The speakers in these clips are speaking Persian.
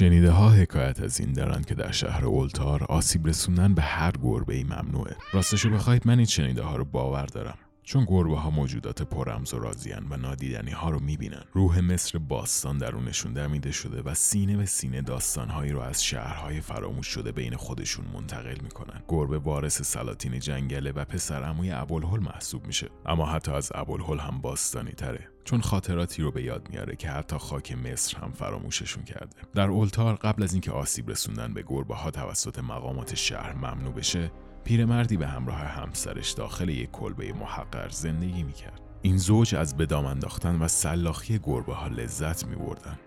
شنیده ها حکایت از این دارن که در شهر اولتار آسیب رسوندن به هر گربه ای ممنوعه. راستشو بخواید من این شنیده ها رو باور دارم. چون گربه ها موجودات پررمز و رازیان و نادیدنی ها رو می‌بینن روح مصر باستان درونشون دمیده شده و سینه به سینه داستانهایی رو از شهرهای فراموش شده بین خودشون منتقل می‌کنن. گربه وارث سلاطین جنگله و پسر عموی ابوالهول محسوب میشه. اما حتی از ابوالهول هم باستانی تره. چون خاطراتی رو به یاد میاره که حتی خاک مصر هم فراموششون کرده. در اولتار قبل از اینکه آسیب رسوندن به گربه ها توسط مقامات شهر ممنوع بشه پیرمردی به همراه همسرش داخل یک کلبه محقر زندگی می‌کرد. این زوج از بدام انداختن و سلاخی گربه ها لذت می بردن.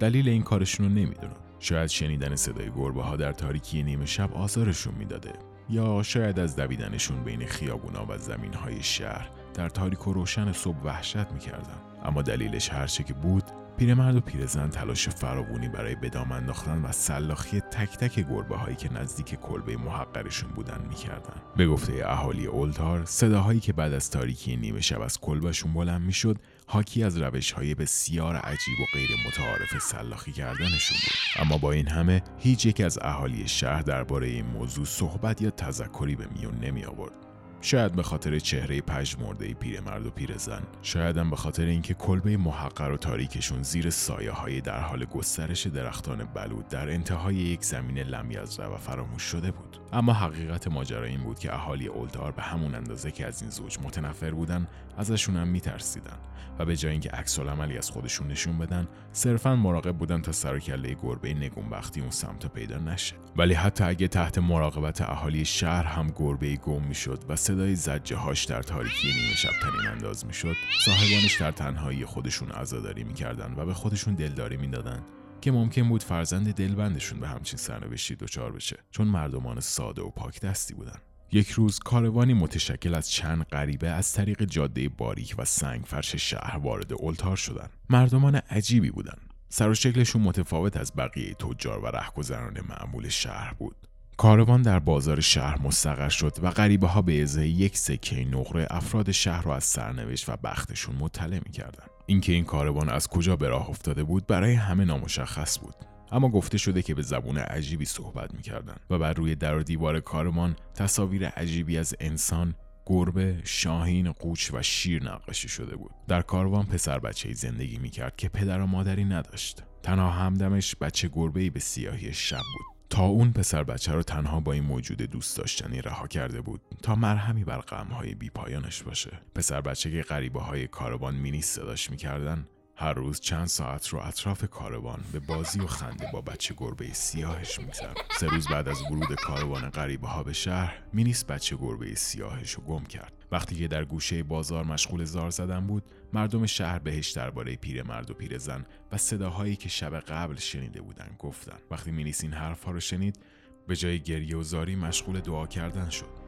دلیل این کارشون رو نمی‌دونم. شاید شنیدن صدای گربه ها در تاریکی نیمه شب آزارشون می‌داده یا شاید از دویدنشون بین خیابونا و زمین های شهر در تاریک و روشن صبح وحشت می‌کردن اما دلیلش هرچه که بود پیرمرد و پیرزن تلاش فراوونی برای بدام انداختن و سلاخی تک تک گربه هایی که نزدیک کلبه محقرشون بودن می‌کردن. به گفته اهالی اولتار صداهایی که بعد از تاریکی نیمه شب از کلبهشون بلند می‌شد حاکی از روش های بسیار عجیب و غیر متعارف سلاخی کردنشون بود. اما با این همه هیچ یک از اهالی شهر درباره این موضوع صحبت یا تذکری به میون نمی آورد شاید به خاطر چهره پژمرده پیرمرد و پیرزن شاید هم به خاطر اینکه کلبه محقر و تاریکشون زیر سایه های در حال گسترش درختان بلود در انتهای یک زمین لمیازره و فراموش شده بود. اما حقیقت ماجرا این بود که اهالی اولدار به همون اندازه که از این زوج متنفر بودن ازشون هم میترسیدن و به جای اینکه عکس عملی از خودشون نشون بدن صرفا مراقب بودن تا سر کله گربه نگونبختی اون سمت پیدا نشه. ولی حتی اگه تحت مراقبت اهالی شهر هم گربه گم می‌شد و صدای زجه هاش در تاریکی نیمه شب تنین انداز می‌شد صاحبانش در تنهایی خودشون عزاداری می‌کردن و به خودشون دلداری می‌دادن که ممکن بود فرزند دلبندشون به همچین سرنوشتی دچار بشه چون مردمان ساده و پاک دستی بودن یک روز کاروانی متشکل از چند غریبه از طریق جاده باریک و سنگ فرش شهر وارد اولتار شدند. مردمان عجیبی بودند. سر و شکلشون متفاوت از بقیه تجار و رهگذران معمول شهر بود. کاروان در بازار شهر مستقر شد و غریبه ها به ازای یک سکه نقره افراد شهر را از سرنوشت و بختشون مطلع می‌کردند. اینکه این کاروان از کجا به راه افتاده بود برای همه نامشخص بود. اما گفته شده که به زبون عجیبی صحبت می‌کردن و بر روی در و دیوار کارمان تصاویر عجیبی از انسان گربه، شاهین، قوچ و شیر نقاشی شده بود. در کاروان پسر بچه زندگی می‌کرد که پدر و مادری نداشت. تنها همدمش بچه گربه به سیاهی شب بود. تا اون پسر بچه رو تنها با این موجود دوست داشتنی رها کرده بود تا مرهمی بر غمهای بی پایانش باشه. پسر بچه که غریبه های کاروان مینی صداش می‌کردن هر روز چند ساعت رو اطراف کاروان به بازی و خنده با بچه گربه سیاهش می‌زد. سه روز بعد از ورود کاروان غریبه ها به شهر مینیس بچه گربه سیاهش رو گم کرد. وقتی که در گوشه بازار مشغول زار زدن بود مردم شهر بهش درباره پیرمرد و پیرزن و صداهایی که شب قبل شنیده بودن گفتن وقتی مینیس این حرفها رو شنید به جای گریه و زاری مشغول دعا کردن شد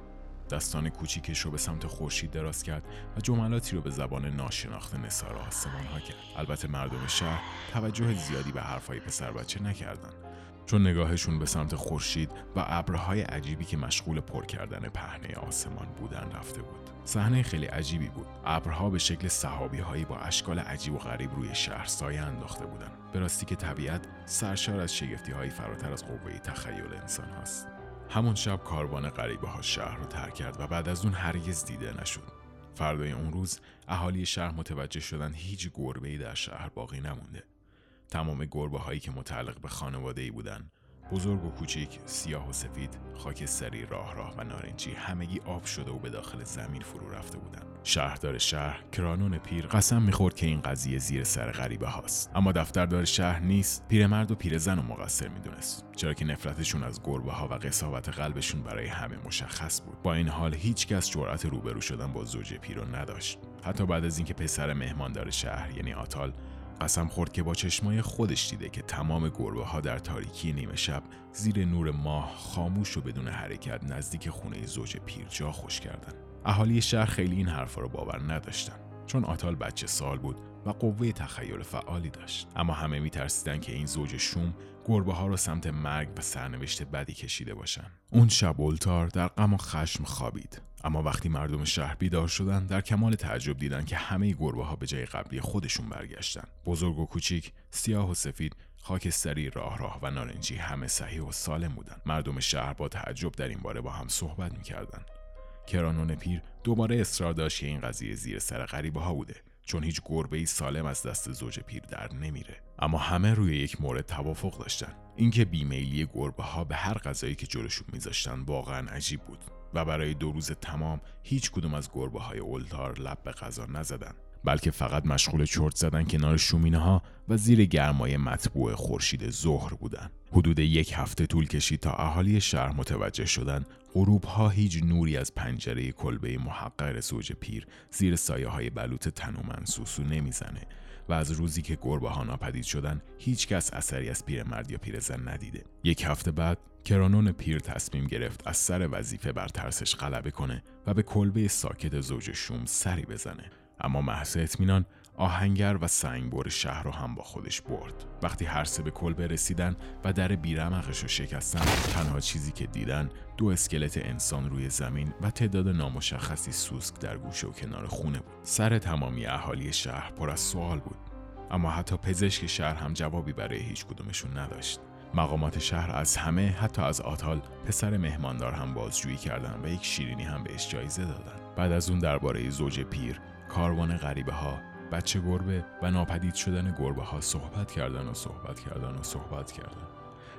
دستان کوچیکش رو به سمت خورشید دراز کرد و جملاتی رو به زبان ناشناخته نثار آسمان ها کرد. البته مردم شهر توجه زیادی به حرفهای پسر بچه نکردن چون نگاهشون به سمت خورشید و ابرهای عجیبی که مشغول پر کردن پهنه آسمان بودن رفته بود. صحنه خیلی عجیبی بود. ابرها به شکل صحابی هایی با اشکال عجیب و غریب روی شهر سایه انداخته بودند. به راستی که طبیعت سرشار از شگفتی های فراتر از قوه تخیل انسان هاست. همون شب کاروان غریبه ها شهر رو ترک کرد و بعد از اون هرگز دیده نشد. فردای اون روز اهالی شهر متوجه شدن هیچ گربه ای در شهر باقی نمونده. تمام گربه هایی که متعلق به خانواده ای بودن بزرگ و کوچیک، سیاه و سفید، خاکستری، راه راه و نارنجی همگی آب شده و به داخل زمین فرو رفته بودند. شهردار شهر کرانون پیر قسم می‌خورد که این قضیه زیر سر غریبه هاست. اما دفتردار شهر نیست پیرمرد و پیرزن و مقصر می‌دونست. چرا که نفرتشون از گربه ها و قصاوت قلبشون برای همه مشخص بود. با این حال هیچ کس جرأت روبرو شدن با زوج پیرو نداشت. حتی بعد از اینکه پسر مهماندار شهر یعنی آتال قسم خورد که با چشمای خودش دیده که تمام گربه ها در تاریکی نیمه شب زیر نور ماه خاموش و بدون حرکت نزدیک خونه زوج پیر جا خوش کردن اهالی شهر خیلی این حرفا رو باور نداشتن چون آتال بچه سال بود و قوه تخیل فعالی داشت. اما همه میترسیدن که این زوج شوم گربه ها رو سمت مرگ و سرنوشت بدی کشیده باشن. اون شب اولتار در غم و خشم خوابید. اما وقتی مردم شهر بیدار شدن در کمال تعجب دیدن که همه گربه ها به جای قبلی خودشون برگشتن. بزرگ و کوچیک سیاه و سفید خاکستری راه راه و نارنجی همه صحیح و سالم بودن. مردم شهر با تعجب در این باره با هم صحبت می‌کردند کرانون پیر دوباره اصرار داشت که این قضیه زیر سر غریبه ها بوده. چون هیچ گربه سالم از دست زوج پیر در نمیره. اما همه روی یک مورد توافق داشتن. اینکه بیمیلی گربه ها به هر غذایی که جلوشون میذاشتن واقعا عجیب بود و برای دو روز تمام هیچ کدوم از گربه های اولتار لب به غذا نزدن. بلکه فقط مشغول چرت زدن کنار شومینه ها و زیر گرمای مطبوع خورشید ظهر بودن. حدود یک هفته طول کشید تا اهالی شهر متوجه شدن غروب ها هیچ نوری از پنجره کلبه محقر زوج پیر زیر سایه های بلوط تنومن سوسو نمی‌زنه و از روزی که گربه ها ناپدید شدن هیچ کس اثری از پیرمرد یا پیرزن ندیده. یک هفته بعد کرانون پیر تصمیم گرفت از سر وظیفه بر ترسش غلبه کنه و به کلبه ساکت زوج شوم سری بزنه. اما محض اطمینان آهنگر و سنگبر شهر رو هم با خودش برد. وقتی هر سه به کلبه رسیدن و در بیرمقش رو شکستن تنها چیزی که دیدن دو اسکلت انسان روی زمین و تعداد نامشخصی سوسک در گوشه و کنار خونه بود. سر تمامی اهالی شهر پر از سوال بود. اما حتی پزشک شهر هم جوابی برای هیچ کدومشون نداشت. مقامات شهر از همه حتی از آتال پسر مهماندار هم بازجویی کردند و یک شیرینی هم بهش جایزه دادن. بعد از اون درباره زوج پیر کاروان غریبه ها بچه گربه و ناپدید شدن گربه ها صحبت کردن و صحبت کردن و صحبت کردن.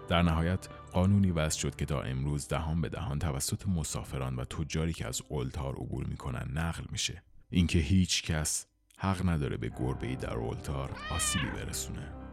در نهایت قانونی وضع شد که تا امروز دهان به دهان توسط مسافران و تجاری که از اولتار عبور می‌کنن نقل میشه. اینکه هیچ کس حق نداره به گربه ای در اولتار آسیبی برسونه.